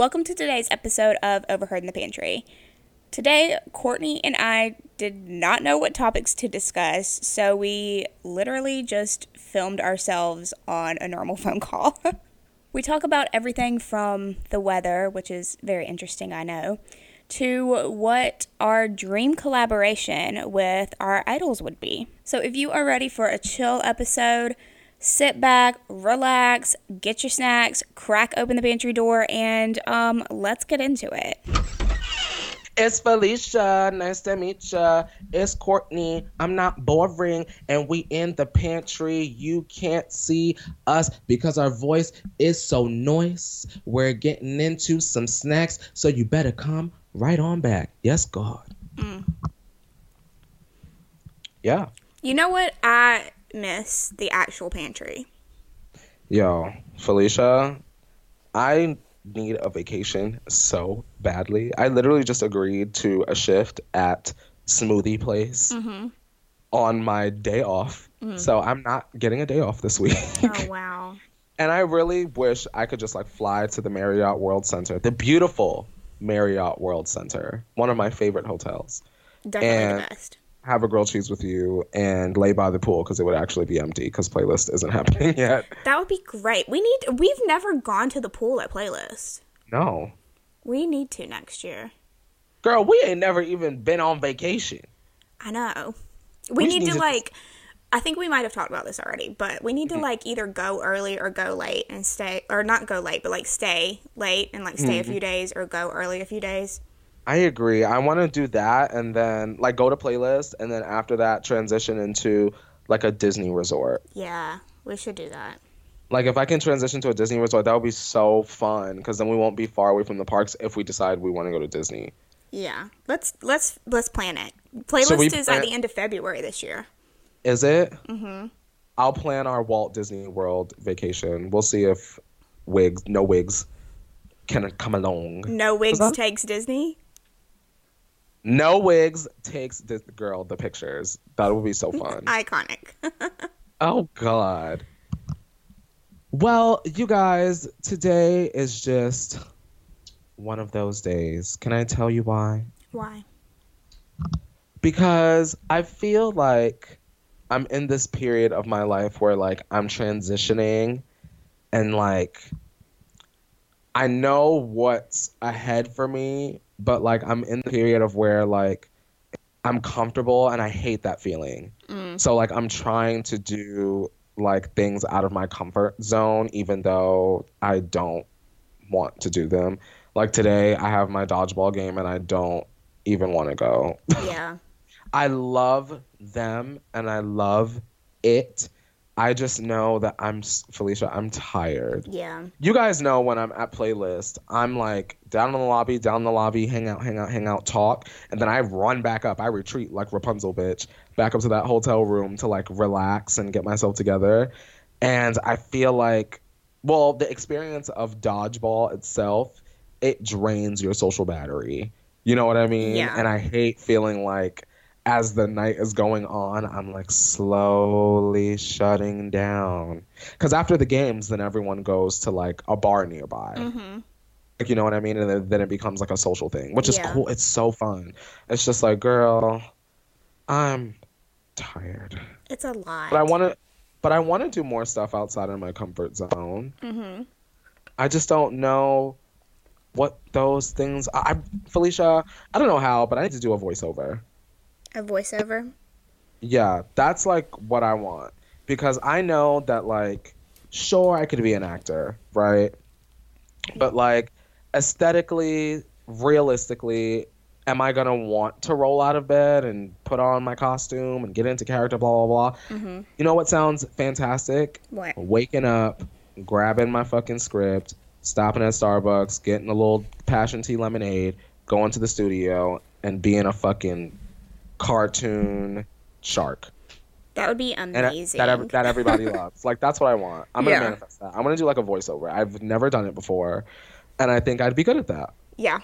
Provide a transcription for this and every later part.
Welcome to today's episode of Overheard in the Pantry. Today, Courtney and I did not know what topics to discuss, so we literally just filmed ourselves on a normal phone call. we talk about everything from the weather, which is very interesting, I know, to what our dream collaboration with our idols would be. So if you are ready for a chill episode, sit back, relax, get your snacks, crack open the pantry door, and um, let's get into it. It's Felicia. Nice to meet ya. It's Courtney. I'm not boring. And we in the pantry. You can't see us because our voice is so noise. We're getting into some snacks. So you better come right on back. Yes, God. Mm. Yeah. You know what? I miss the actual pantry. Yo, Felicia, I need a vacation so badly. I literally just agreed to a shift at Smoothie Place mm-hmm. on my day off. Mm-hmm. So I'm not getting a day off this week. Oh, wow. and I really wish I could just like fly to the Marriott World Center, the beautiful Marriott World Center, one of my favorite hotels. Definitely and the best have a grilled cheese with you and lay by the pool because it would actually be empty because playlist isn't happening yet. That would be great. We need we've never gone to the pool at playlist. No. We need to next year. Girl, we ain't never even been on vacation. I know. We, we need, need, to, to like I think we might have talked about this already, but we need to mm-hmm. like either go early or go late and stay or not go late, but like stay late and like stay mm-hmm. a few days or go early a few days. I agree. I want to do that and then like go to playlist and then after that transition into like a Disney resort. Yeah, we should do that. Like if I can transition to a Disney resort, that would be so fun because then we won't be far away from the parks if we decide we want to go to Disney. Yeah, let's let's let's plan it. Playlist so is plan- at the end of February this year. Is it? Mm-hmm. I'll plan our Walt Disney World vacation. We'll see if wigs, no wigs, can come along. No wigs takes Disney. No wigs takes this girl the pictures. That would be so fun. Iconic. oh God. Well, you guys, today is just one of those days. Can I tell you why? Why? Because I feel like I'm in this period of my life where like I'm transitioning and like I know what's ahead for me but like I'm in the period of where like I'm comfortable and I hate that feeling. Mm. So like I'm trying to do like things out of my comfort zone even though I don't want to do them. Like today I have my dodgeball game and I don't even want to go. Yeah. I love them and I love it I just know that I'm Felicia. I'm tired. Yeah. You guys know when I'm at playlist, I'm like down in the lobby, down in the lobby, hang out, hang out, hang out, talk, and then I run back up. I retreat like Rapunzel, bitch, back up to that hotel room to like relax and get myself together. And I feel like, well, the experience of dodgeball itself, it drains your social battery. You know what I mean? Yeah. And I hate feeling like as the night is going on, I'm like slowly shutting down. Because after the games, then everyone goes to like a bar nearby. Mm-hmm. Like, you know what I mean? And then, it becomes like a social thing, which is yeah. cool. It's so fun. It's just like, girl, I'm tired. It's a lot. But I want to. But I want to do more stuff outside of my comfort zone. Mm-hmm. I just don't know what those things. I, Felicia, I don't know how, but I need to do a voiceover. A voiceover? Yeah, that's like what I want. Because I know that, like, sure, I could be an actor, right? But, like, aesthetically, realistically, am I gonna want to roll out of bed and put on my costume and get into character, blah, blah, blah? Mm-hmm. You know what sounds fantastic? What? Waking up, grabbing my fucking script, stopping at Starbucks, getting a little passion tea lemonade, going to the studio, and being a fucking cartoon shark. That would be amazing. And that, that everybody loves. Like that's what I want. I'm gonna yeah. manifest that. I'm gonna do like a voiceover. I've never done it before, and I think I'd be good at that. Yeah.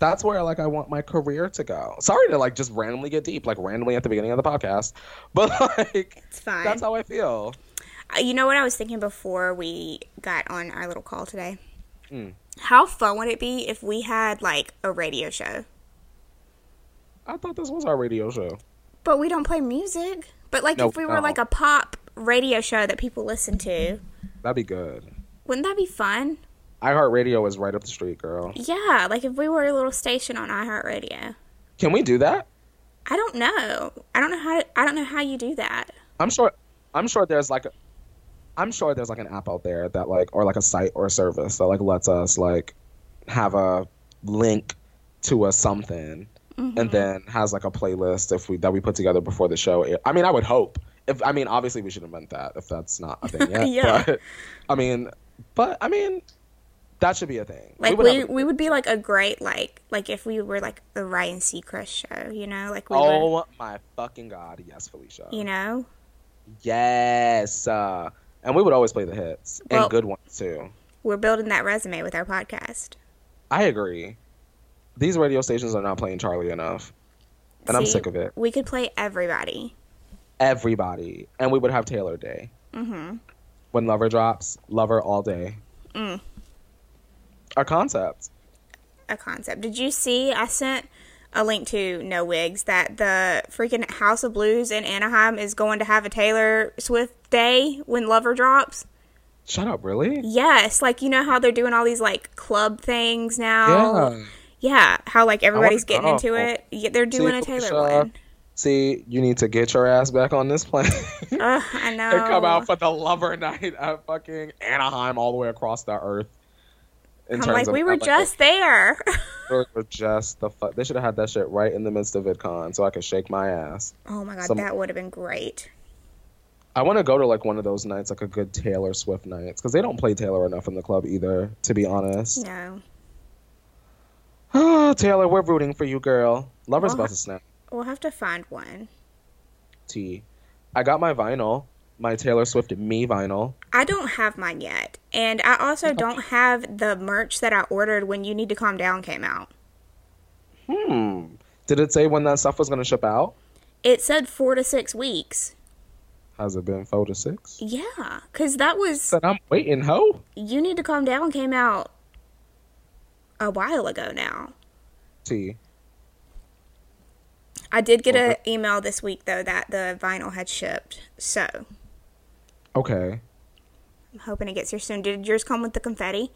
That's where like I want my career to go. Sorry to like just randomly get deep, like randomly at the beginning of the podcast, but like it's fine. That's how I feel. Uh, you know what I was thinking before we got on our little call today? Mm. How fun would it be if we had like a radio show? I thought this was our radio show. But we don't play music. But like No, if we were no. like a pop radio show that people listen to, That'd be good. wouldn't that be fun? iHeartRadio is right up the street, girl. Yeah, like if we were a little station on iHeartRadio. Can we do that? I don't know. I don't know how. to, I don't know how you do that. I'm sure. I'm sure there's like, a, I'm sure there's like an app out there that like, or like a site or a service that like lets us like have a link to a something, and then has like a playlist if we that we put together before the show. I mean, I would hope. If I mean, obviously we should invent that if that's not a thing yet. Yeah. But I mean, but I mean, that should be a thing. Like would we a- we would be like a great like like if we were like the Ryan Seacrest show, you know, like we Oh my fucking god! Yes, Felicia. you know. Yes. Uh, and we would always play the hits Well- and good ones too. We're building that resume with our podcast. I agree. These radio stations are not playing Charlie enough. And I'm sick of it. We could play everybody. Everybody. And we would have Taylor Day. Mm-hmm. When Lover drops, Lover all day. Mm. Our concept. A concept. Did you see? I sent a link to No Wigs that the freaking House of Blues in Anaheim is going to have a Taylor Swift day when Lover drops. Shut up, really? Yes, like you know how they're doing all these like club things now. Yeah. Yeah, how like everybody's getting into it. Yeah, they're doing a Taylor Felicia, one. See, you need to get your ass back on this plane. Ugh, I know. and come out for the Lover Night at fucking Anaheim all the way across the earth. In I'm like, we were just there. They were just the fuck. They should have had that shit right in the midst of VidCon so I could shake my ass. oh my god, Some- that would have been great. I want to go to like one of those nights, like a good Taylor Swift nights, because they don't play Taylor enough in the club either. To be honest, No, oh, Taylor, we're rooting for you, girl. Lover's Well, about to snap. we'll have to find one. T. I got my vinyl, my Taylor Swift Me vinyl. I don't have mine yet, and I also don't have the merch that I ordered when "You Need to Calm Down" came out. Hmm. Did it say when that stuff was gonna ship out? It said four to six weeks. Has it been four to six? Yeah, because that was Said I'm waiting, ho. "You Need to Calm Down" came out a while ago now. See. I did get an email this week though that the vinyl had shipped, so Okay. I'm hoping it gets here soon. Did yours come with the confetti?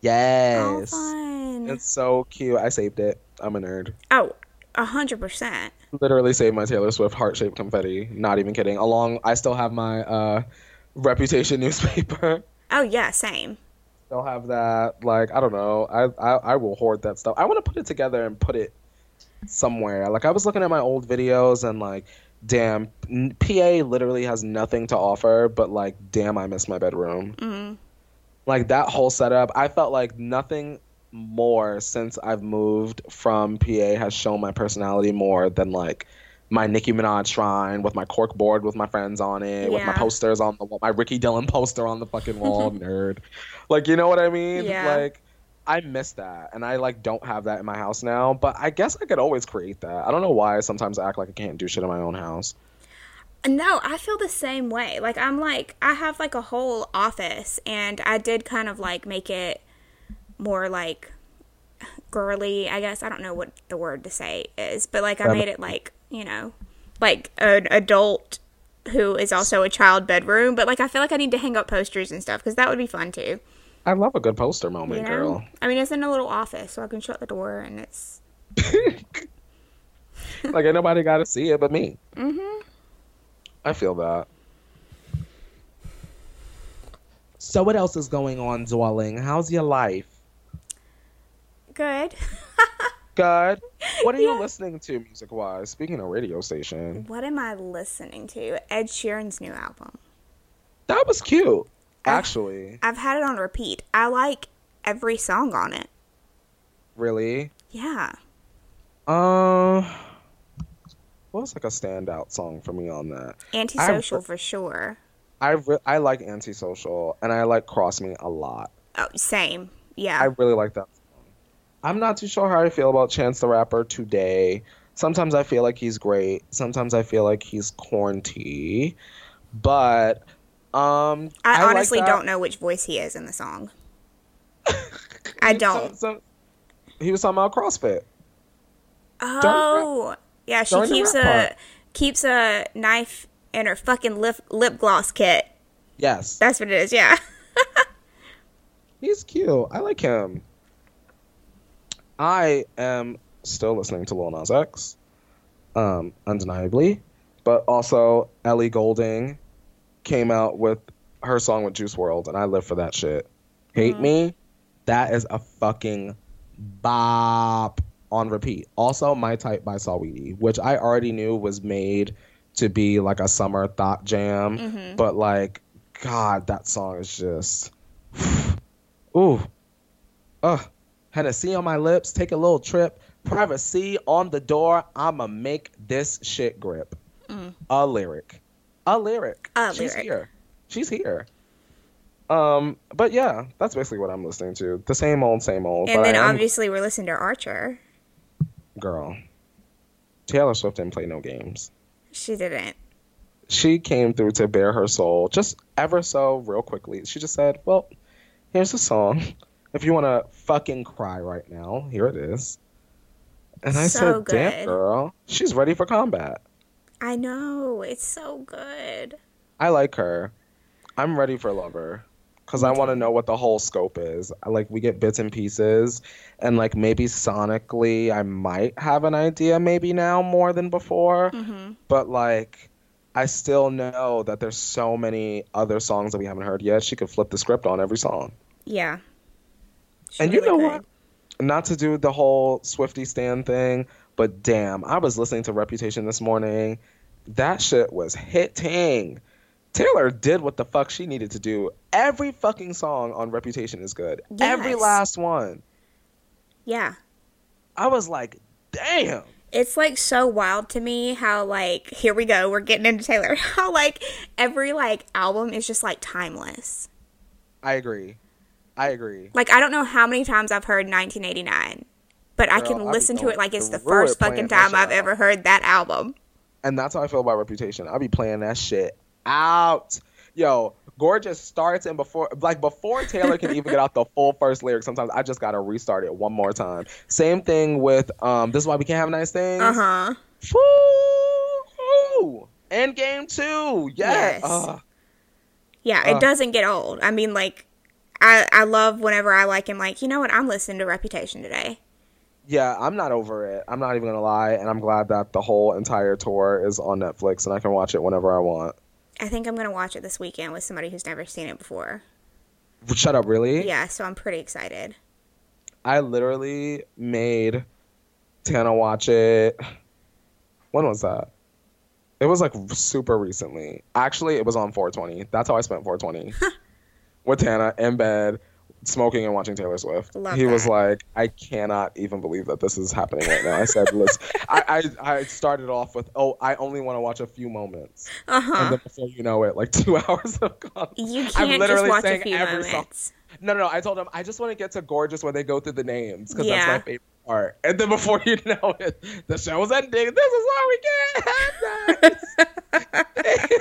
Yes. Oh, fun. It's so cute. I saved it. I'm a nerd. Oh, a hundred percent. Literally saved my Taylor Swift heart shaped confetti. Not even kidding. Along, I still have my uh, Reputation newspaper. Oh yeah, same. Still have that. Like I don't know. I I, I will hoard that stuff. I want to put it together and put it somewhere. Like I was looking at my old videos and like, damn, PA literally has nothing to offer. But like, damn, I miss my bedroom. Mm. like that whole setup i felt like nothing more since i've moved from pa has shown my personality more than like my nicki minaj shrine with my cork board with my friends on it with my posters on the wall my ricky dillon poster on the fucking wall nerd like you know what i mean Yeah. like i miss that and i like don't have that in my house now but i guess i could always create that i don't know why i sometimes act like i can't do shit in my own house No, I feel the same way. Like I'm like I have like a whole office and I did kind of like make it more like girly, I guess. I don't know what the word to say is, but like I made it like, you know, like an adult who is also a child bedroom, but like I feel like I need to hang up posters and stuff cuz that would be fun too. I love a good poster moment know? girl I mean, it's in a little office, so I can shut the door and it's like ain't nobody got to see it but me. Mhm. I feel that. So what else is going on, darling? How's your life? good. Good. What are Yeah. you listening to music wise? Speaking of radio station, what am I listening to? Ed Sheeran's new album. that was cute. Actually, I've had it on repeat. I like every song on it. really. Yeah. Uh, what was like a standout song for me on that? Antisocial for sure. I re- I like Antisocial and I like Cross Me a lot. Oh, same. Yeah. I really like that song. I'm not too sure how I feel about Chance the Rapper today. Sometimes I feel like he's great. Sometimes I feel like he's corny. But um I, like honestly that. don't know which voice he is in the song. I don't. some- he was talking about CrossFit. Oh, yeah. She during keeps a part. keeps a knife in her fucking lip lip gloss kit. Yes, That's what it is. Yeah. he's cute. I like him. I am still listening to Lil Nas X, um, undeniably, but also Ellie Goulding came out with her song with Juice WRLD, and I live for that shit. Mm-hmm. Hate me, that is a fucking bop on repeat. Also, My Type by Saweetie, which I already knew was made to be like a summer thought jam, mm-hmm. but like, God, that song is just, ooh, ugh. Hennessy on my lips, take a little trip. Privacy on the door. I'ma make this shit grip. Mm. A lyric, a lyric. A She's lyric. here. She's here. Um, but yeah, that's basically what I'm listening to. The same old, same old. And then obviously we're listening to Archer. girl, Taylor Swift didn't play no games. She didn't. She came through to bare her soul, just ever so real quickly. She just said, "Well, here's a song. If you want to fucking cry right now, here it is." And I So said, "Damn, girl, she's ready for combat." I know. It's so good. I like her. I'm ready for Lover because I want to know what the whole scope is. Like we get bits and pieces, and like maybe sonically, I might have an idea maybe now more than before. hmm But like, I still know that there's so many other songs that we haven't heard yet. She could flip the script on every song. Yeah. She and you know could. what? Not to do the whole Swifty stand thing, but damn, I was listening to Reputation this morning. That shit was hitting. Taylor did what the fuck she needed to do. Every fucking song on Reputation is good. Every last one. Yeah. I was like, damn. It's like so wild to me how like here we go, we're getting into Taylor. How like every like album is just like timeless. I agree. I agree. Like I don't know how many times I've heard 1989, but I Girl, can I be listen to it like it's the through it first fucking time I've ever heard that album. And that's how I feel about Reputation. I'll be playing that shit out. Yo, Gorgeous starts and before like before Taylor can even get out the full first lyric, sometimes I just gotta restart it one more time. Same thing with um This is why we can't have nice things. Uh-huh. Woo! And game two. Yes. Yes. Yeah, Uh. it doesn't get old. I mean like I I love whenever I like him like, you know what, I'm listening to Reputation today. Yeah, I'm not over it. I'm not even gonna lie, and I'm glad that the whole entire tour is on Netflix and I can watch it whenever I want. I think I'm gonna watch it this weekend with somebody who's never seen it before. Shut up, really? Yeah, so I'm pretty excited. I literally made Tana watch it. When was that? It was like super recently. Actually, it was on 420. That's how I spent 420 with Tana in bed, smoking and watching Taylor Swift. Love he was like, "I cannot even believe that this is happening right now." I said, "Listen," I, I I started off with, "Oh, I only want to watch a few moments," Uh-huh. and then before you know it, like two hours have gone. You I'm can't just literally watch a saying few every song. moments. No, no, no. I told him I just want to get to gorgeous where they go through the names because that's my favorite part. And then before you know it, the show's ending. This is why we can't have nice.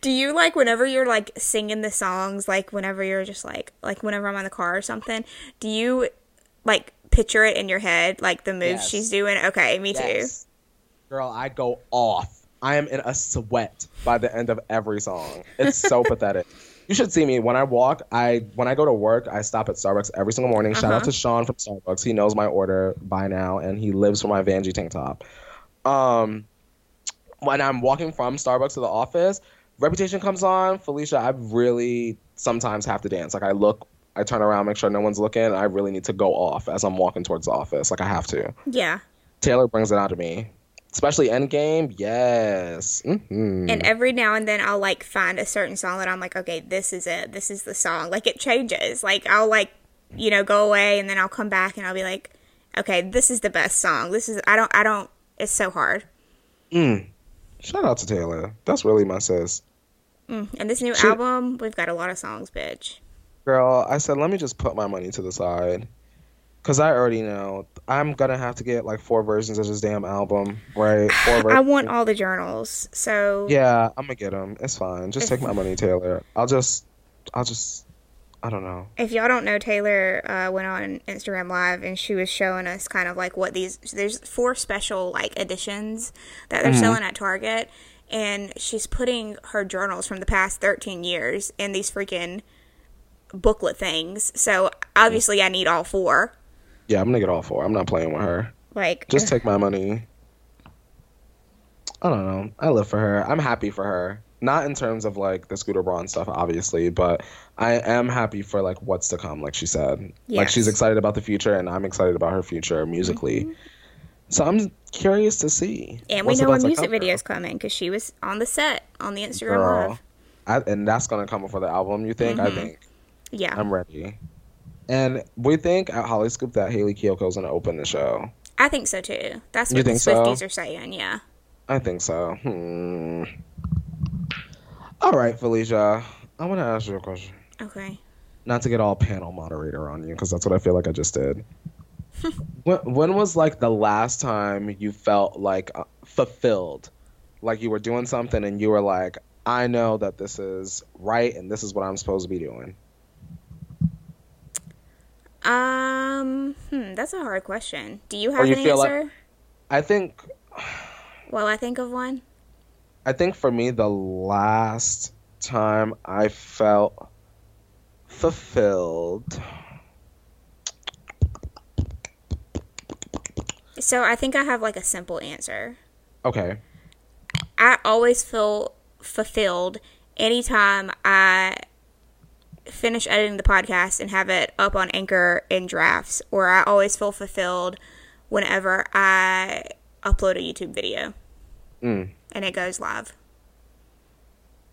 Do you like whenever you're like singing the songs, like whenever you're just like like whenever I'm on the car or something, do you like picture it in your head, like the moves Yes. she's doing? Okay, me too. Girl, I go off. I am in a sweat by the end of every song. It's so pathetic. You should see me when I walk. I when I go to work, I stop at Starbucks every single morning. Shout out Uh-huh. to Sean from Starbucks. He knows my order by now, and he lives for my Vanjie tank top. Um, when I'm walking from Starbucks to the office, Reputation comes on. Felicia, I really sometimes have to dance. Like I look, I turn around, make sure no one's looking. And I really need to go off as I'm walking towards the office. Like I have to. Yeah. Taylor brings it out of me, especially Endgame. Yes. hmm And every now and then I'll like find a certain song that I'm like, okay, this is it. This is the song. Like it changes. Like I'll like, you know, go away and then I'll come back and I'll be like, okay, this is the best song. This is I don't I don't it's so hard. Mm. Shout out to Taylor. That's really my sis. Mm. And this new She- album, we've got a lot of songs, bitch. Girl, I said let me just put my money to the side. Cause I already know I'm gonna have to get like four versions of this damn album, right? Four I want all the journals. So Yeah, I'm gonna get them. It's fine. Just take my money, Taylor. I'll just, I'll just, I don't know. If y'all don't know, Taylor uh, went on Instagram Live and she was showing us kind of like what these. There's four special like editions that they're selling at Target, and she's putting her journals from the past 13 years in these freaking booklet things. So obviously, I need all four. Yeah, I'm gonna get all four. I'm not playing with her. Like, Just take my money. I don't know. I live for her. I'm happy for her. Not in terms of like the Scooter Braun stuff, obviously, but I am happy for like what's to come, like she said. Like she's excited about the future and I'm excited about her future musically. So I'm curious to see. and we know to music come. videos coming because she was on the set on the Instagram Girl. Live. I, and that's gonna come before the album, you think? I Mhm. think. Yeah, I'm ready. And we think at Hollyscoop that Hayley Kiyoko's gonna open the show. I think so too. That's You what the think so? Swifties are saying. Yeah. I think so. Hmm. All right, Felicia. I want to ask you a question. Okay. Not to get all panel moderator on you, because that's what I feel like I just did. when, when was like the last time you felt like uh, fulfilled, like you were doing something and you were like, I know that this is right and this is what I'm supposed to be doing. Um, hmm, that's a hard question. Do you Or have you an feel like- answer? I think While I think of one. I think for me, the last time I felt fulfilled. So I think I have like a simple answer. Okay. I always feel fulfilled anytime I finish editing the podcast and have it up on Anchor in drafts, or I always feel fulfilled whenever I upload a YouTube video Mm. and it goes live.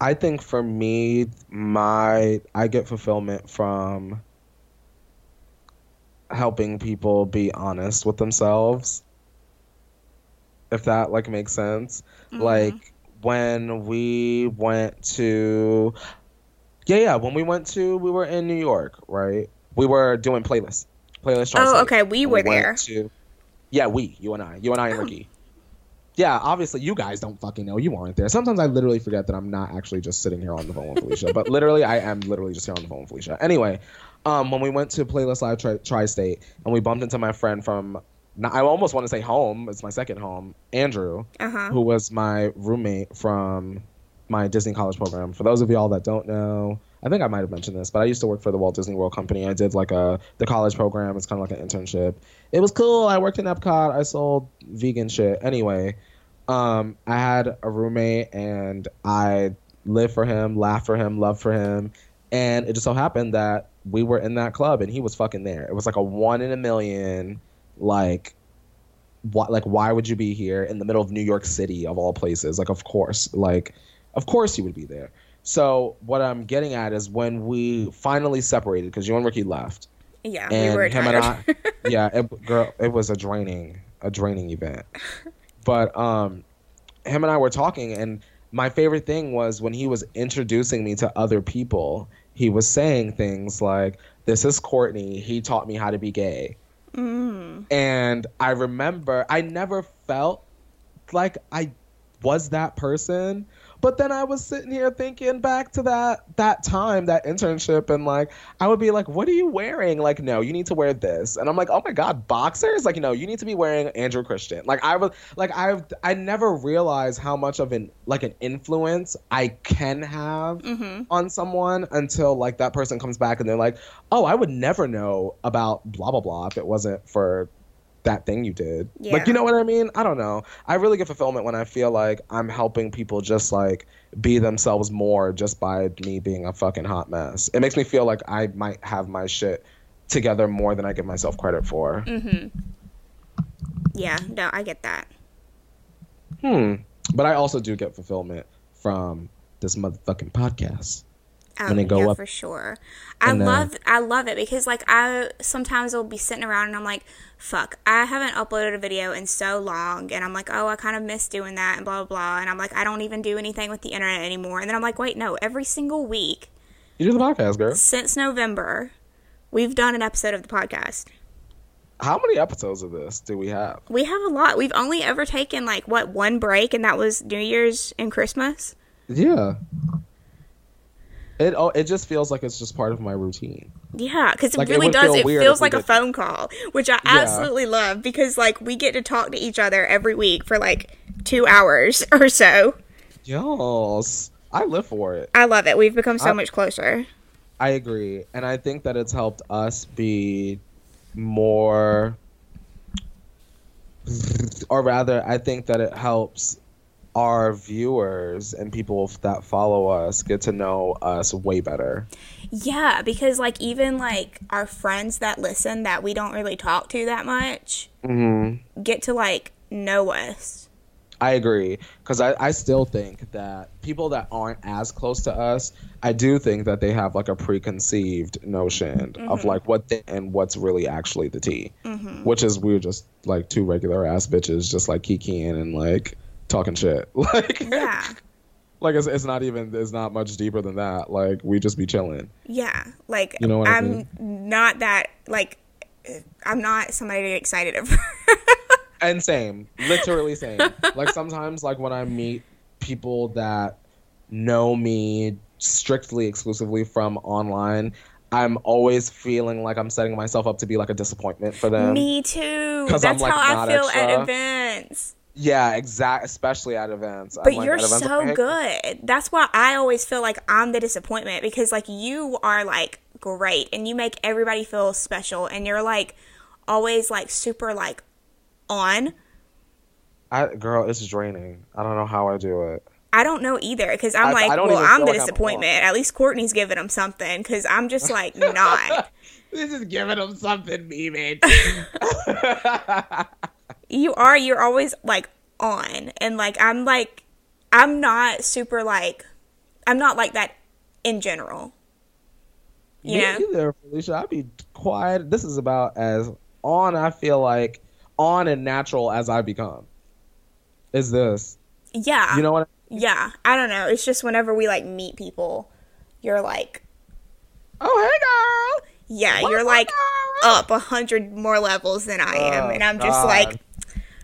I think for me, my I get fulfillment from helping people be honest with themselves. If that like makes sense. Like when we went to Yeah, yeah, when we went to we were in New York, right? We were doing playlists. Playlist Oh, okay, we were went there. to- yeah, we, you and I, you and I and Oh. Ricky. Yeah, obviously you guys don't fucking know. You weren't there. Sometimes I literally forget that I'm not actually just sitting here on the phone with Felicia, but literally I am literally just here on the phone with Felicia. Anyway, um, when we went to Playlist Live Tri- Tri-State and we bumped into my friend from, I almost want to say home. It's my second home, Andrew, Uh huh. who was my roommate from my Disney College program. For those of y'all that don't know, I think I might have mentioned this, but I used to work for the Walt Disney World Company. I did like a the college program. It's kind of like an internship. It was cool. I worked in Epcot. I sold vegan shit. Anyway, um, I had a roommate and I lived for him, laughed for him, loved for him, and it just so happened that we were in that club and he was fucking there. It was like a one in a million, like why, like why would you be here in the middle of New York City of all places? Like of course, like of course you would be there. So what I'm getting at is when we finally separated because you and Ricky left, Yeah, and we were him tired. and I, yeah, it, girl, it was a draining, a draining event. But um, him and I were talking, and my favorite thing was when he was introducing me to other people. He was saying things like, "This is Courtney. He taught me how to be gay." mm. And I remember I never felt like I was that person. But then I was sitting here thinking back to that that time, that internship, and like I would be like, "What are you wearing?" Like, no, you need to wear this, and I'm like, "Oh my god, boxers!" Like, no, you need to be wearing Andrew Christian. Like, I was like, I I never realized how much of an like an influence I can have hmm on someone until like that person comes back and they're like, "Oh, I would never know about blah blah blah if it wasn't for that thing you did." Like, you know what I mean? I don't know. I really get fulfillment when I feel like I'm helping people just like be themselves more just by me being a fucking hot mess. It makes me feel like I might have my shit together more than I give myself credit for. hmm Yeah, no, I get that. Hmm. But I also do get fulfillment from this motherfucking podcast. Um, When they go yeah, up- for sure. I and then- love I love it because like I sometimes will be sitting around and I'm like, fuck, I haven't uploaded a video in so long and I'm like, oh, I kind of miss doing that and blah blah blah and I'm like, I don't even do anything with the internet anymore. And then I'm like, wait, no, every single week You do the podcast, girl. since November, we've done an episode of the podcast. How many episodes of this do we have? We have a lot. We've only ever taken like what one break and that was New Year's and Christmas. Yeah. It oh, it just feels like it's just part of my routine. Yeah, because it it really would does. feel It feels like a did- phone call, which I absolutely love because like we get to talk to each other every week for like two hours or so. Yes, I live for it. I love it. We've become so I- much closer. I agree, and I think that it's helped us be more, or rather, I think that it helps our viewers and people that follow us get to know us way better. Yeah, because like even like our friends that listen that we don't really talk to that much hmm get to like know us. I agree because I, I still think that people that aren't as close to us, I do think that they have like a preconceived notion of like what the, and what's really actually the tea, which is we're just like two regular ass bitches just like kikiing and like talking shit. Like Yeah. like it's, it's not even it's not much deeper than that. Like we just be chilling. Yeah. Like You know what I I'm mean? not that like I'm not somebody to get excited over. And same, literally same. like sometimes, like when I meet people that know me strictly exclusively from online, I'm always feeling like I'm setting myself up to be like a disappointment for them. Me too. 'Cause I'm, That's like, how I feel at events. Yeah, exact. Especially at events. But like, you're events, so like, hey, good. That's why I always feel like I'm the disappointment because like you are like great and you make everybody feel special and you're like always like super like on. I, girl, it's draining. I don't know how I do it. I don't know either because I'm I- like, I well, I'm the like I'm disappointment. At least Courtney's giving him something because I'm just like not. This is giving them something, me, man. you are. You're always like on and like I'm like I'm not super like I'm not like that in general. You know? either, Felicia. I'd be quiet. This is about as on I feel like on and natural as I become. Is this? Yeah. You know what? Yeah, I don't know. It's just whenever we like meet people, you're like, Oh, hey, girl. yeah, What you're like girl? up a hundred more levels than I am, Oh, and I'm just God. like,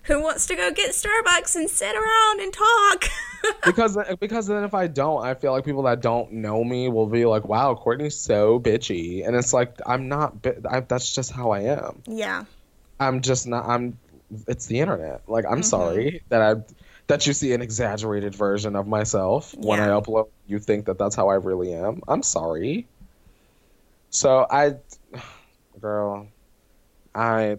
who wants to go get Starbucks and sit around and talk? because because then if I don't, I feel like people that don't know me will be like, "Wow, Courtney's so bitchy," and it's like I'm not. bi- I, that's just how I am. yeah, I'm just not. I'm. It's the internet. Like I'm Mm-hmm. sorry that I that you see an exaggerated version of myself when I upload. You think that that's how I really am. I'm sorry. So I, girl, I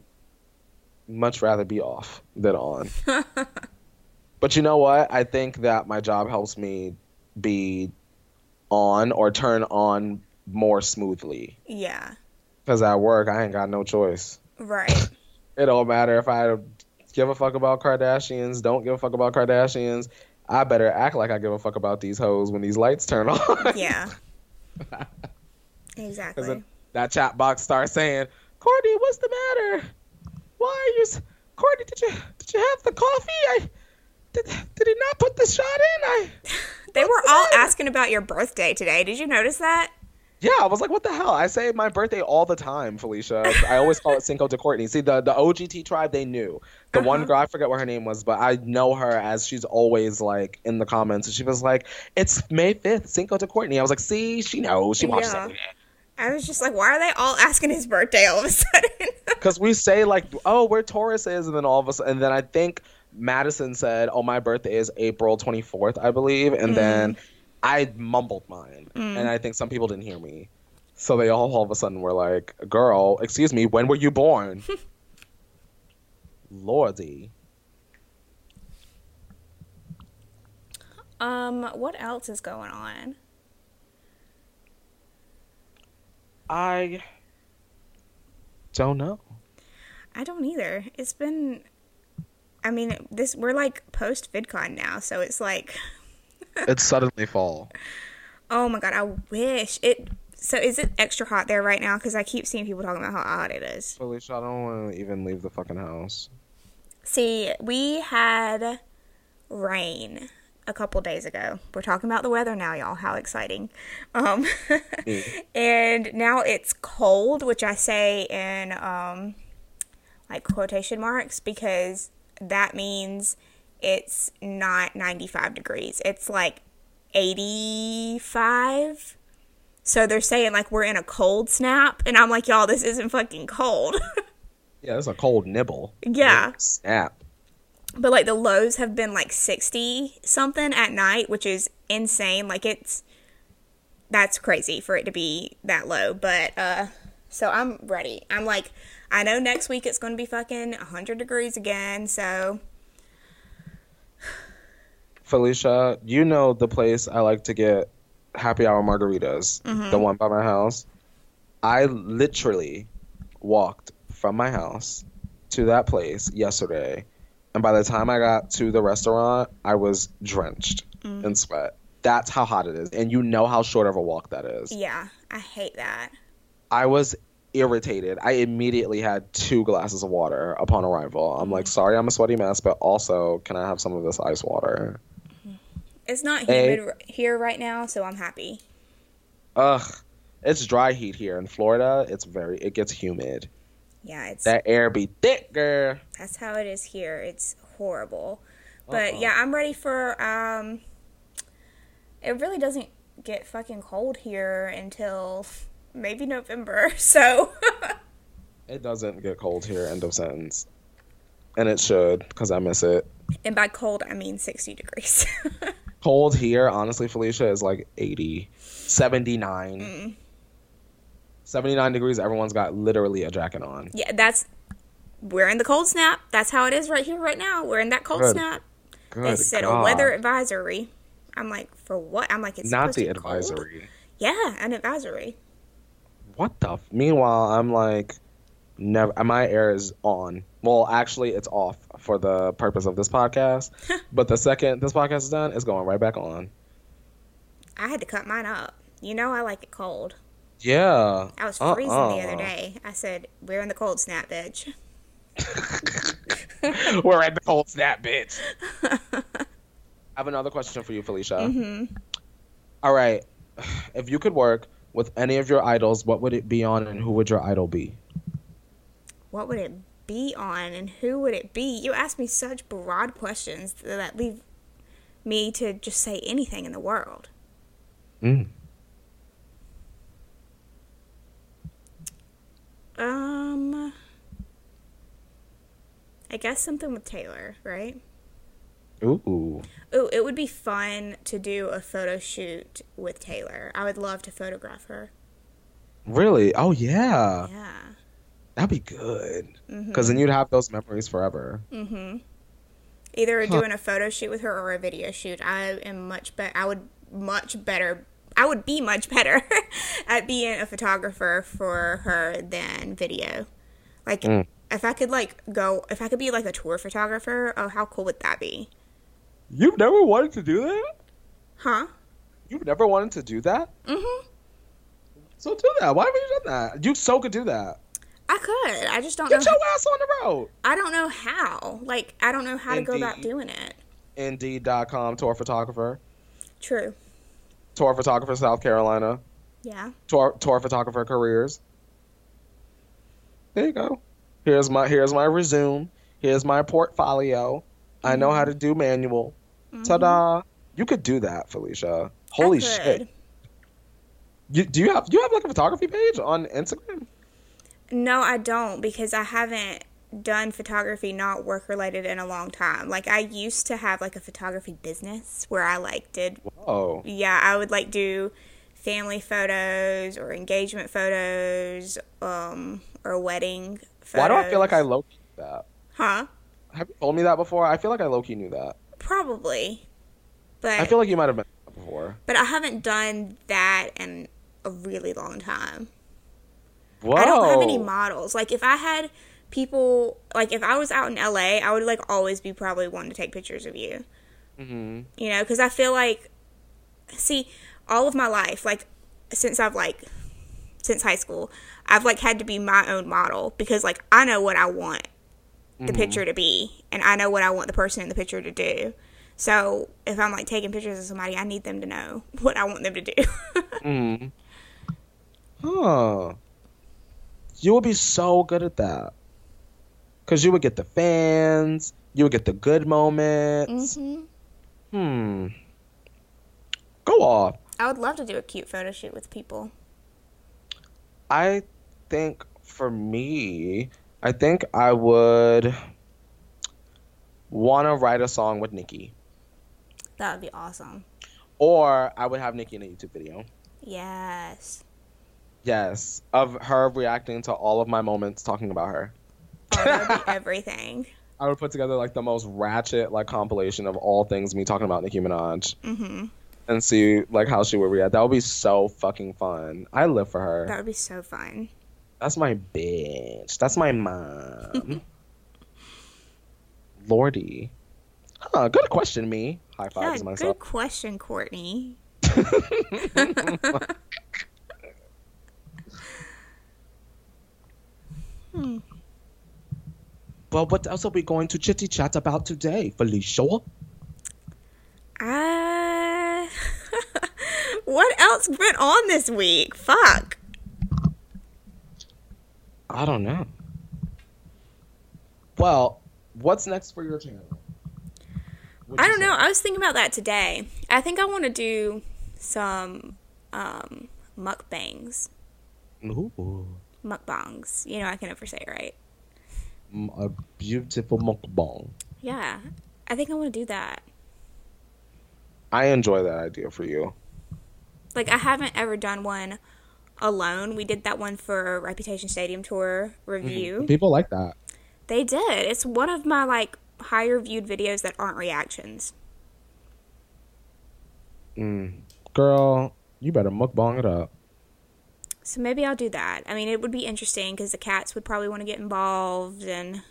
much rather be off than on. but you know what? I think that my job helps me be on or turn on more smoothly. yeah, Because at work, I ain't got no choice. right. It don't matter if I give a fuck about Kardashians, don't give a fuck about Kardashians. I better act like I give a fuck about these hoes when these lights turn on. Yeah, exactly. that chat box starts saying, "Courtney, what's the matter? Why are you, Courtney? Did you did you have the coffee? I did. Did he not put the shot in? I They were all matter?" asking about your birthday today. Did you notice that? yeah. I was like, what the hell? I say my birthday all the time, Felicia. I always call it Cinco de Courtney. See, the the OGT tribe, they knew. The one Uh-huh. girl, I forget what her name was, but I know her as she's always like in the comments, and she was like, "It's May fifth, Cinco de Courtney." I was like, "See, she knows. She watches Yeah. every day." I was just like, why are they all asking his birthday all of a sudden? Because we say like, "Oh, where Taurus is, and then all of a sudden, and then I think Madison said, "Oh, my birthday is April twenty fourth, I believe," and then I mumbled mine, and I think some people didn't hear me, so they all all of a sudden were like, "Girl, excuse me, when were you born?" Lordy. um, what else is going on? I don't know. I don't either. It's been I mean, this we're like post VidCon now, so it's like It's suddenly fall. oh my god, I wish it so is it extra hot there right now cuz I keep seeing people talking about how hot it is. Felicia, I don't want to even leave the fucking house. See, we had rain a couple days ago. We're talking about the weather now, y'all. How exciting. Um and now it's cold, which I say in um like quotation marks because that means it's not 95 degrees. It's like 85. So they're saying like we're in a cold snap, and I'm like, y'all, this isn't fucking cold. Yeah, it's a cold nibble. Yeah. Snap. But like the lows have been like 60 something at night, which is insane. Like it's that's crazy for it to be that low. But uh so I'm ready. I'm like I know next week it's going to be fucking 100 degrees again, so Felicia, you know the place I like to get happy hour margaritas, the one by my house. I literally walked from my house to that place yesterday, and by the time I got to the restaurant, I was drenched mm. in sweat. That's how hot it is, and you know how short of a walk that is. yeah, I hate that. I was irritated. I immediately had two glasses of water upon arrival. I'm like, mm. sorry, I'm a sweaty mess, but also, can I have some of this ice water? Mm-hmm. It's not humid here right now, so I'm happy. Ugh, it's dry heat here in Florida. It's very, it gets humid. Yeah, it's That air be thick, girl. That's how it is here. It's horrible. But Uh-oh. yeah, I'm ready for um it really doesn't get fucking cold here until maybe November. So It doesn't get cold here. End of sentence. And it should, because I miss it. and by cold I mean 60 degrees. Cold here, honestly, Felicia, is like 80, 79. 79 degrees. Everyone's got literally a jacket on. yeah, that's we're in the cold snap. That's how it is right here right now. We're in that cold Good snap. Good They said God. a weather advisory. I'm like, for what? I'm like, it's Not the be cold? advisory. Yeah, an advisory. What the? F- Meanwhile, I'm like, never. My air is on. Well, actually, it's off for the purpose of this podcast. but the second this podcast is done, it's going right back on. I had to cut mine up. You know I like it cold. Yeah. I was freezing the other Uh-uh. day. I said, "We're in the cold snap, bitch." We're in the cold snap, bitch. I have another question for you, Felicia. Mm-hmm. All right. If you could work with any of your idols, what would it be on, and who would your idol be? What would it be on, and who would it be? You ask me such broad questions that leave me to just say anything in the world. Mm. Um, I guess something with Taylor, right? Ooh. Oh, it would be fun to do a photo shoot with Taylor. I would love to photograph her. Really? Oh yeah. Yeah. That'd be good. Mhm. Because then you'd have those memories forever. Mm-hmm. Either Huh. doing a photo shoot with her or a video shoot. I am much better. I would much better. I would be much better at being a photographer for her than video. Like, Mm. if I could like go, if I could be like a tour photographer, oh, how cool would that be? You've never wanted to do that? Huh? You've never wanted to do that? Mm-hmm. So do that. Why haven't you done that? You so could do that. I could. I just don't Get know. your ass on the road. I don't know how. Like, I don't know how to go about doing it. Indeed.com, tour photographer. True. Tour photographer, South Carolina. Yeah. Tour, tour photographer careers. There you go. Here's my here's my resume. Here's my portfolio. I know how to do manual. Mhm. Ta-da! You could do that, Felicia. Holy shit! You, do you have do you have like a photography page on Instagram? No, I don't because I haven't done photography not work related in a long time. Like I used to have like a photography business where I like did Oh. yeah, I would like do family photos or engagement photos um or wedding photos. Why do I feel like I low key that? Huh? Have you told me that before? I feel like I low key knew that. Probably. But I feel like you might have been before. but I haven't done that in a really long time. Whoa. I don't have any models. Like if I had people like if I was out in LA, I would like always be probably wanting to take pictures of you. hmm You know, cuz I feel like see all of my life like since I've like since high school, I've like had to be my own model because like I know what I want the Mhm. picture to be and I know what I want the person in the picture to do. So, if I'm like taking pictures of somebody, I need them to know what I want them to do. hmm Huh. You would be so good at that. Cause you would get the fans. You would get the good moments. mhm. Hmm. Go off. I would love to do a cute photo shoot with people. I think for me, I think I would want to write a song with Nicki. That would be awesome. Or I would have Nicki in a YouTube video. Yes. Yes, of her reacting to all of my moments talking about her. Oh, that would be everything. I would put together like the most ratchet like compilation of all things me talking about Nicki Minaj Mm-hmm. and see like how she would react. That would be so fucking fun. I live for her. That would be so fun. That's my bitch. That's my mom. Lordy. Huh, good question, me. High Yeah, fives myself. good question, Courtney. Hmm. Well, what else are we going to chitty chat about today, Felicia? Uh, what else went on this week? Fuck. I don't know. Well, what's next for your channel? What'd I don't know. I was thinking about that today. I think I want to do some um, mukbangs. Ooh, Mukbangs. You know, I can never say it right. M- a beautiful mukbang. Yeah. I think I want to do that. I enjoy that idea for you. Like, I haven't ever done one alone. We did that one for Reputation Stadium Tour review. People like that. They did. It's one of my, like, higher viewed videos that aren't reactions. Mm. Girl, you better mukbang it up. So maybe I'll do that. I mean, it would be interesting because the cats would probably want to get involved and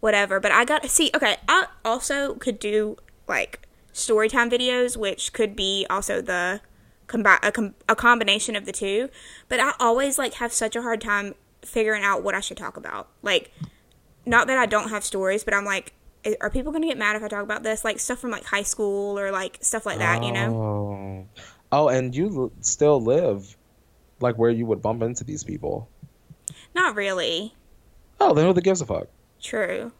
whatever. But I got to see. Okay, I also could do like story time videos, which could be also the combi- a, com- a combination of the two. But I always like have such a hard time figuring out what I should talk about. Like, not that I don't have stories, but I'm like, are people gonna get mad if I talk about this? Like stuff from like high school or like stuff like that, you know? Oh. Oh, and you still live like where you would bump into these people. Not really. Oh, then who the gives a fuck? True.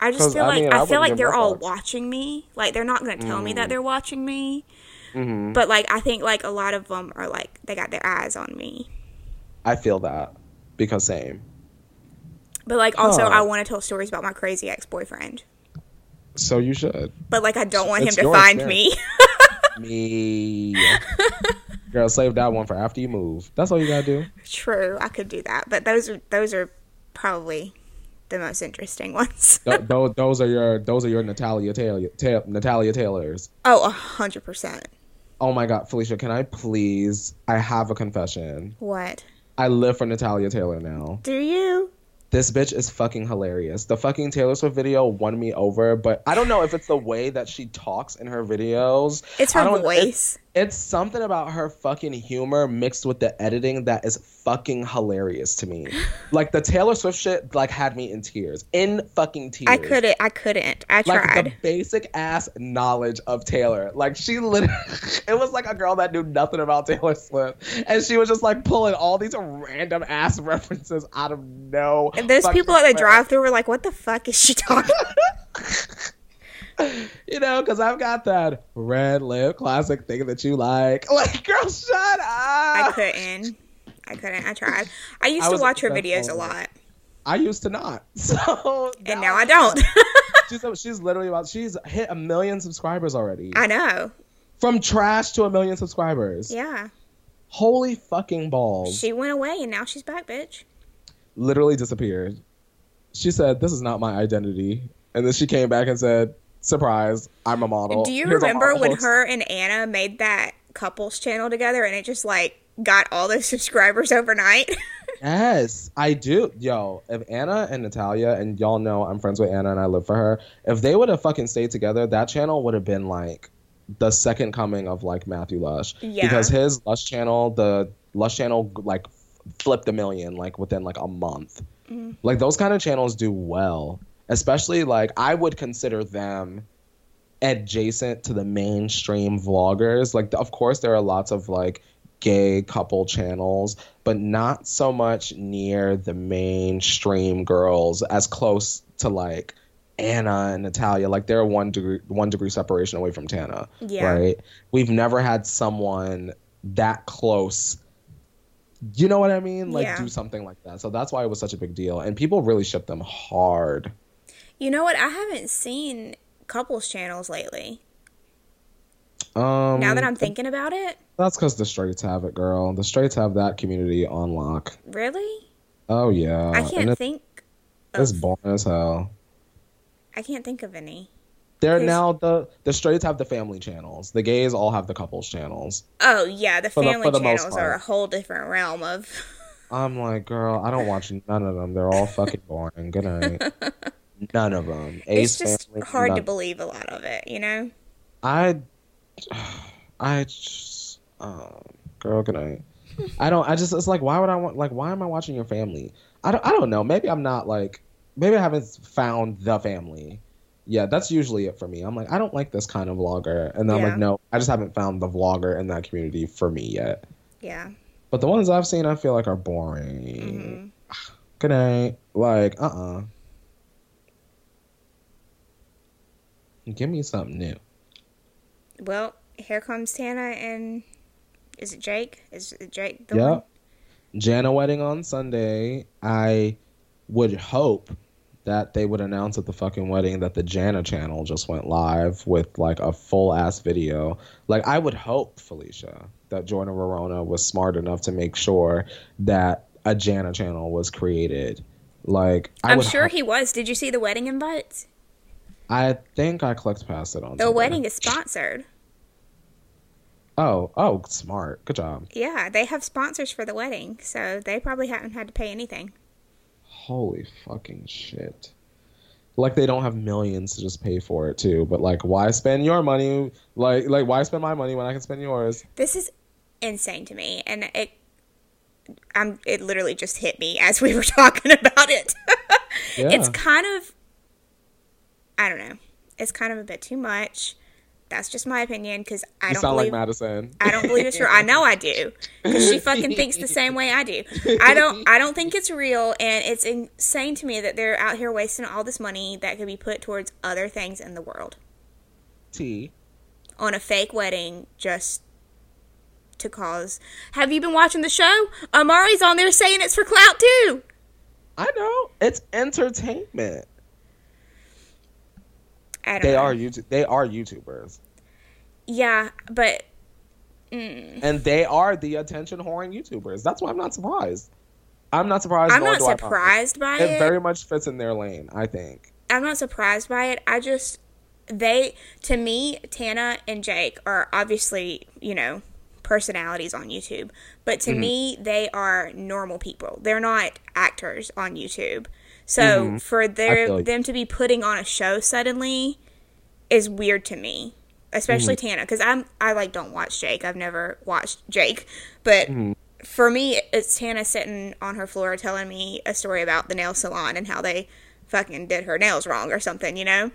I just feel I like mean, I, I feel like they're all fucks. watching me. Like they're not going to tell me that Mm. they're watching me, hmm but like I think like a lot of them are like they got their eyes on me. I feel that because same. But like also Huh. I want to tell stories about my crazy ex-boyfriend. So you should. But like I don't want It's him to find experience. me. Me. Girl, save that one for after you move. That's all you gotta do. True, I could do that. But those are those are probably the most interesting ones. Th- those, those are your those are your Natalia Taylor, Ta- Natalia Taylors. oh, a hundred percent. Oh my God, Felicia, can I please? I have a confession. What? I live for Natalia Taylor now. Do you? This bitch is fucking hilarious. The fucking Taylor Swift video won me over, but I don't know if it's the way that she talks in her videos. It's her don't- it's- voice. It's something about her fucking humor mixed with the editing that is fucking hilarious to me. like the Taylor Swift shit, like had me in tears, in fucking tears. I couldn't. I couldn't. I Like tried. the basic ass knowledge of Taylor. Like she literally, it was like a girl that knew nothing about Taylor Swift, and she was just like pulling all these random ass references out of no. And those people at the drive-through were like, "What the fuck is she talking?" you know, because I've got that red lip classic thing that you like. Like, girl, shut up. I couldn't. I couldn't. I tried. I used I to watch her videos a lot, I used to not. So and now I don't. She's she's literally about she's hit a million subscribers already. I know. From trash to a million subscribers. Yeah. Holy fucking balls. She went away, and now she's back, bitch. literally disappeared. She said, "This is not my identity," and then she came back and said, "Surprise, I'm a model." Do you Here's remember when host." her and Anna made that couples channel together, and it just like got all those subscribers overnight? Yes, I do. Yo, if Anna and Natalia, and y'all know I'm friends with Anna and I live for her, if they would have fucking stayed together, that channel would have been like the second coming of like Matthew Lush. Yeah. Because his Lush channel, the Lush channel, like flipped a million like within like a month. Mhm. Like those kind of channels do well, especially like I would consider them adjacent to the mainstream vloggers. Like, of course, there are lots of like gay couple channels, but not so much near the mainstream girls as close to like Anna and Natalia. Like they're one degree one degree separation away from Tana. Yeah. Right. We've never had someone that close. You know what I mean? Like Yeah. do something like that. So that's why it was such a big deal, and people really ship them hard. You know what? I haven't seen couples channels lately. Um, Now that I'm thinking about it, that's because the straights have it, girl. The straights have that community on lock. really, Oh yeah, I can't it's, think. it's Of, boring as hell. I can't think of any. They're now the the straights have the family channels. The gays all have the couples channels. Oh yeah, the For the- family for the channels are a whole different realm of. I'm like, girl, I don't watch none of them. They're all fucking boring. Good night. None of them. it's just hard to believe a lot of it, you know. I, I just, um, girl, good night. I don't. I just. It's like, why would I want? Like, why am I watching your family? I don't. I don't know. Maybe I'm not like. Maybe I haven't found the family. Yeah, that's usually it for me. I'm like, I don't like this kind of vlogger, and then I'm like, no, I just haven't found the vlogger in that community for me yet. Yeah. But the ones I've seen, I feel like are boring. hmm Good night. Like, uh, uh Give me something new. Well, here comes Tana and is it Jake? Is it Jake the Yep. one? Jana wedding on Sunday. I would hope that they would announce at the fucking wedding that the Jana channel just went live with like a full ass video. Like I would hope, Felicia, that Jordan Verona was smart enough to make sure that a Jana channel was created. Like I I'm sure ho- he was. Did you see the wedding invites? I think I clicked past it on The Sunday. wedding is sponsored. Oh, oh, smart. Good job. Yeah, they have sponsors for the wedding, so they probably haven't had to pay anything. Holy fucking shit. Like they don't have millions to just pay for it too, but like why spend your money? Like like why spend my money when I can spend yours? This is insane to me, and it, I'm it literally just hit me as we were talking about it. Yeah. It's kind of, I don't know, it's kind of a bit too much. That's just my opinion because I you don't sound believe like Madison. I don't believe it's real. I know I do because she fucking thinks the same way I do. I don't. I don't think it's real, and it's insane to me that they're out here wasting all this money that could be put towards other things in the world T. on a fake wedding just to cause. Have you been watching the show? Amari's on there saying it's for clout too. I know. It's entertainment. I don't They know. are YouTube they are YouTubers. Yeah, but mm, And they are the attention whoring YouTubers. That's why I'm not surprised. I'm not surprised. I'm nor not do I surprised by It it. very much fits in their lane, I think. I'm not surprised by it. I just they to me, Tana and Jake are obviously, you know, personalities on YouTube. But to me, they are normal people. They're not actors on YouTube. So mm-hmm. for their you. them to be putting on a show suddenly is weird to me. Especially mm-hmm. Tana, because I'm I like don't watch Jake. I've never watched Jake, but mm-hmm. for me, it's Tana sitting on her floor telling me a story about the nail salon and how they fucking did her nails wrong or something, you know?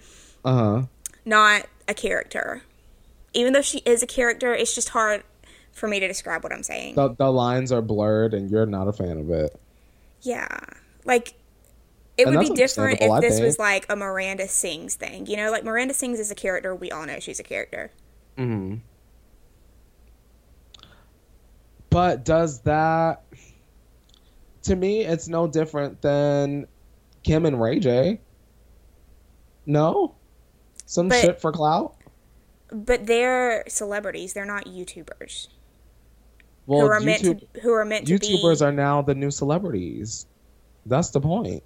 Uh-huh. Not a character. Even though she is a character, it's just hard for me to describe what I'm saying. The the lines are blurred and you're not a fan of it. Yeah. Like, it And would be different if I this was like a Miranda Sings thing. You know, like Miranda Sings is a character. We all know she's a character. hmm But does that to me it's no different than Kim and Ray J. No? Some But- shit for clout? But they're celebrities. They're not YouTubers Well, who are YouTube, meant to who are meant to YouTubers be. are now the new celebrities. That's the point.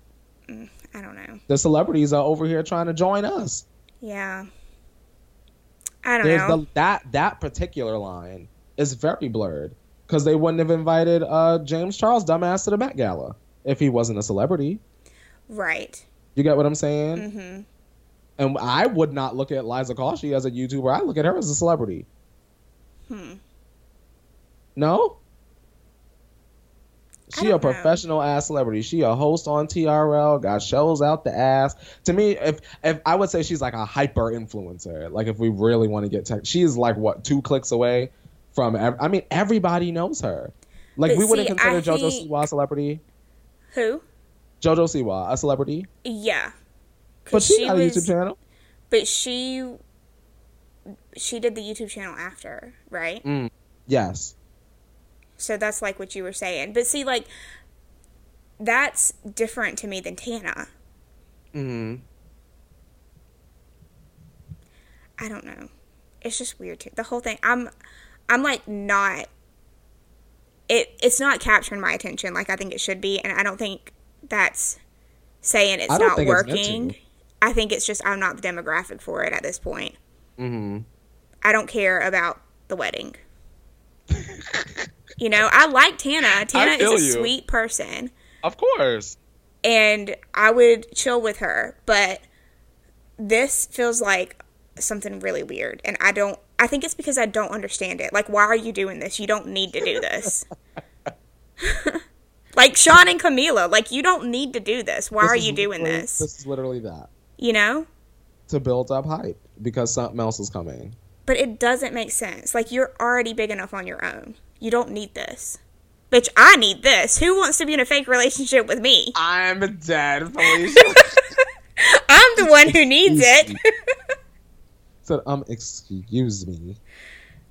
I don't know. The celebrities are over here trying to join us. Yeah. I don't There's know. the that that particular line is very blurred because they wouldn't have invited uh, James Charles dumbass to the Met Gala if he wasn't a celebrity. right. You get what I'm saying? hmm And I would not look at Liza Koshy as a YouTuber. I look at her as a celebrity. Hmm. No? She a don't know. professional ass celebrity. She a host on TRL, got shows out the ass. To me, if if I would say she's like a hyper influencer, like if we really want to get tech, she's like what two clicks away from. Ev- I mean, everybody knows her. Like But we wouldn't consider I JoJo think- Siwa a celebrity. Who? JoJo Siwa a celebrity. Yeah. But she, she got a YouTube channel. But she she did the YouTube channel after, right? Mm, yes. So that's like what you were saying. But see, like that's different to me than Tana. hmm I don't know. It's just weird too. The whole thing. I'm I'm like not it it's not capturing my attention like I think it should be and I don't think that's saying it's not it's working. to. I think it's just I'm not the demographic for it at this point. hmm I don't care about the wedding. you know, I like Tana. Tana is a you. sweet person Of course. and I would chill with her, but this feels like something really weird and I don't I think it's because I don't understand it. Like why are you doing this? You don't need to do this. like Shawn and Camila, like you don't need to do this. Why This are you doing this? This is literally that You know? to build up hype because something else is coming. But it doesn't make sense. Like you're already big enough on your own. You don't need this. Bitch, I need this. Who wants to be in a fake relationship with me? I'm dead, Felicia. I'm the one who needs it. so, um, excuse me.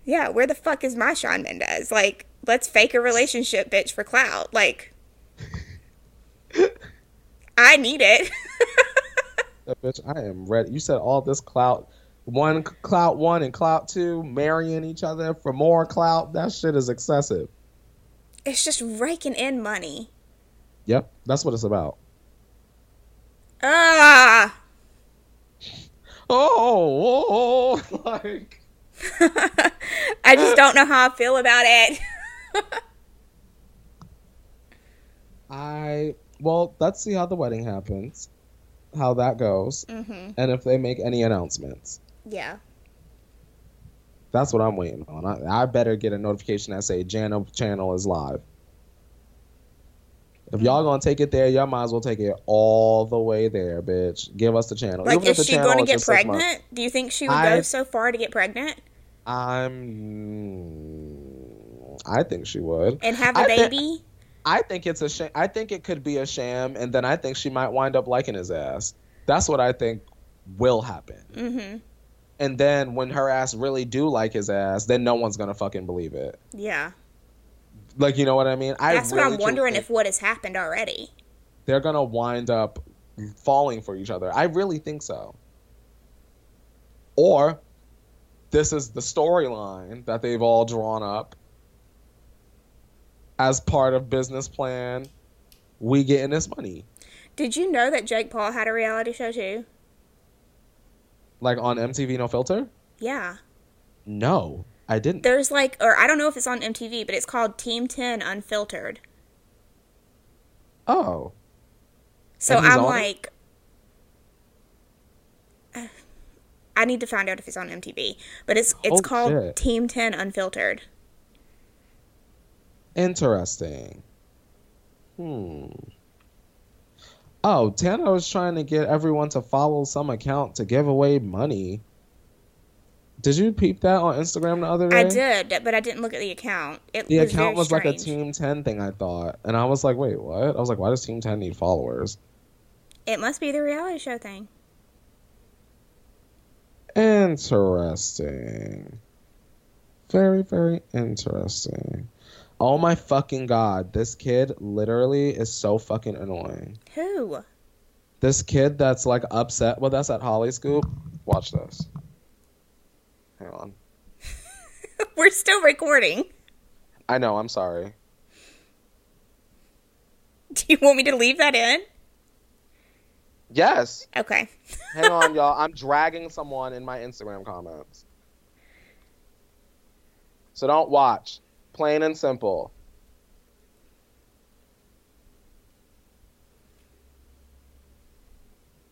yeah, where the fuck is my Shawn Mendes? Like, let's fake a relationship, bitch, for clout. Like, I need it. Uh, bitch, I am ready. You said all this clout, one clout one and clout two, marrying each other for more clout. That shit is excessive. it's just raking in money. Yep, that's what it's about. Ah. Oh, oh, like I just don't know how I feel about it. I well, let's see how the wedding happens, how that goes, hmm and if they make any announcements. Yeah. That's what I'm waiting on. I, I better get a notification that say Jana channel is live. If y'all gonna take it there, y'all might as well take it all the way there, bitch. Give us the channel. Like, Even is she going to get just six months. pregnant? Do you think she would I- go so far to get pregnant I'm. I think she would. and have a I baby? I think it's a sham. I think it could be a sham, and then I think she might wind up liking his ass. That's what I think will happen. mm-hmm. And then when her ass really do like his ass, then no one's gonna fucking believe it. Yeah. Like you know what I mean? I That's what I'm wondering if what has happened already. they're gonna wind up falling for each other. I really think so. Or this is the storyline that they've all drawn up as part of business plan. We getting this money. Did you know that Jake Paul had a reality show too? Like on MTV No Filter? Yeah. No, I didn't. There's like, or I don't know if it's on MTV, but it's called Team 10 Unfiltered. Oh. So I'm on it? like, I need to find out if it's on MTV, but it's it's Holy called shit. Team 10 Unfiltered. Interesting. Hmm. Oh, Tana was trying to get everyone to follow some account to give away money. Did you peep that on Instagram the other day? I did, but I didn't look at the account. It The was account was like a. Team 10 thing, I thought. And I was like, wait, what? I was like, why does Team 10 need followers? It must be the reality show thing. Interesting. Very, very interesting. Oh my fucking god. This kid literally is so fucking annoying. Who? This kid that's like upset with us at Hollyscoop. Watch this. Hang on. We're still recording. I know, I'm sorry. Do you want me to leave that in? Yes. Okay. Hang on, y'all. I'm dragging someone in my Instagram comments. So don't watch. Plain and simple.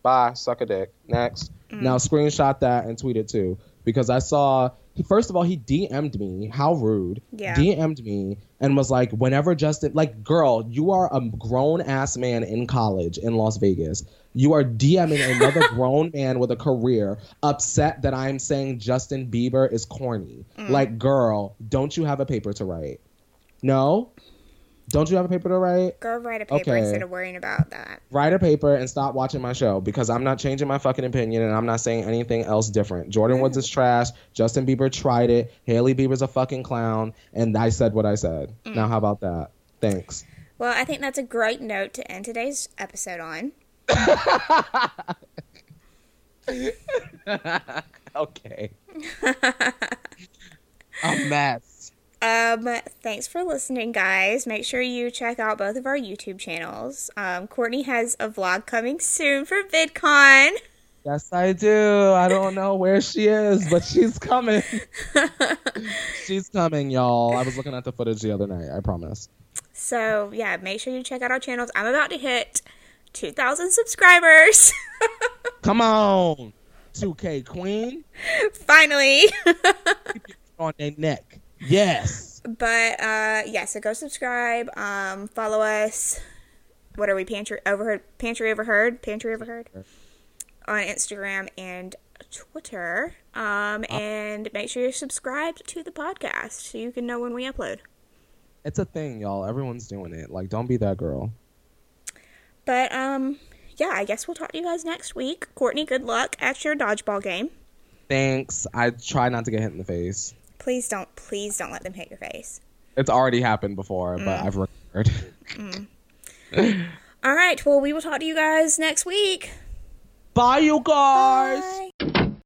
Bye. Suck a dick. Next. Now screenshot that and tweet it too. Because I saw he first of all he DM'd me. How rude. Yeah. DM'd me and was like, whenever Justin like, girl, you are a grown ass man in college in Las Vegas. You are DMing another grown man with a career upset that I'm saying Justin Bieber is corny. Mm. Like, girl, don't you have a paper to write? No? Don't you have a paper to write? Go write a paper Okay. instead of worrying about that. Write a paper and stop watching my show because I'm not changing my fucking opinion and I'm not saying anything else different. Jordyn Woods is mm. trash. Justin Bieber tried it. Hailey Bieber's a fucking clown. And I said what I said. Now, mm. how about that? Thanks. Well, I think that's a great note to end today's episode on. okay. a mess. Um, thanks for listening, guys. Make sure you check out both of our YouTube channels. Um, Courtney has a vlog coming soon for VidCon. Yes, I do. I don't know where she is, but she's coming. she's coming, y'all. I was looking at the footage the other night. I promise. So, yeah, make sure you check out our channels. I'm about to hit 2,000 subscribers. Come on, 2K Queen Finally. on their neck. Yes. but, uh, yeah, so go subscribe. Um, follow us. What are we? Pantry Overheard? Pantry Overheard? Pantry Overheard? On Instagram and Twitter. Um, and make sure you're subscribed to the podcast so you can know when we upload. It's a thing, y'all. Everyone's doing it. Like, don't be that girl. But um yeah, I guess we'll talk to you guys next week. Courtney, good luck at your dodgeball game. Thanks. I try not to get hit in the face. Please don't please don't let them hit your face. It's already happened before, but mm. I've recorded. Mm. All right, well we will talk to you guys next week. Bye, you guys. Bye.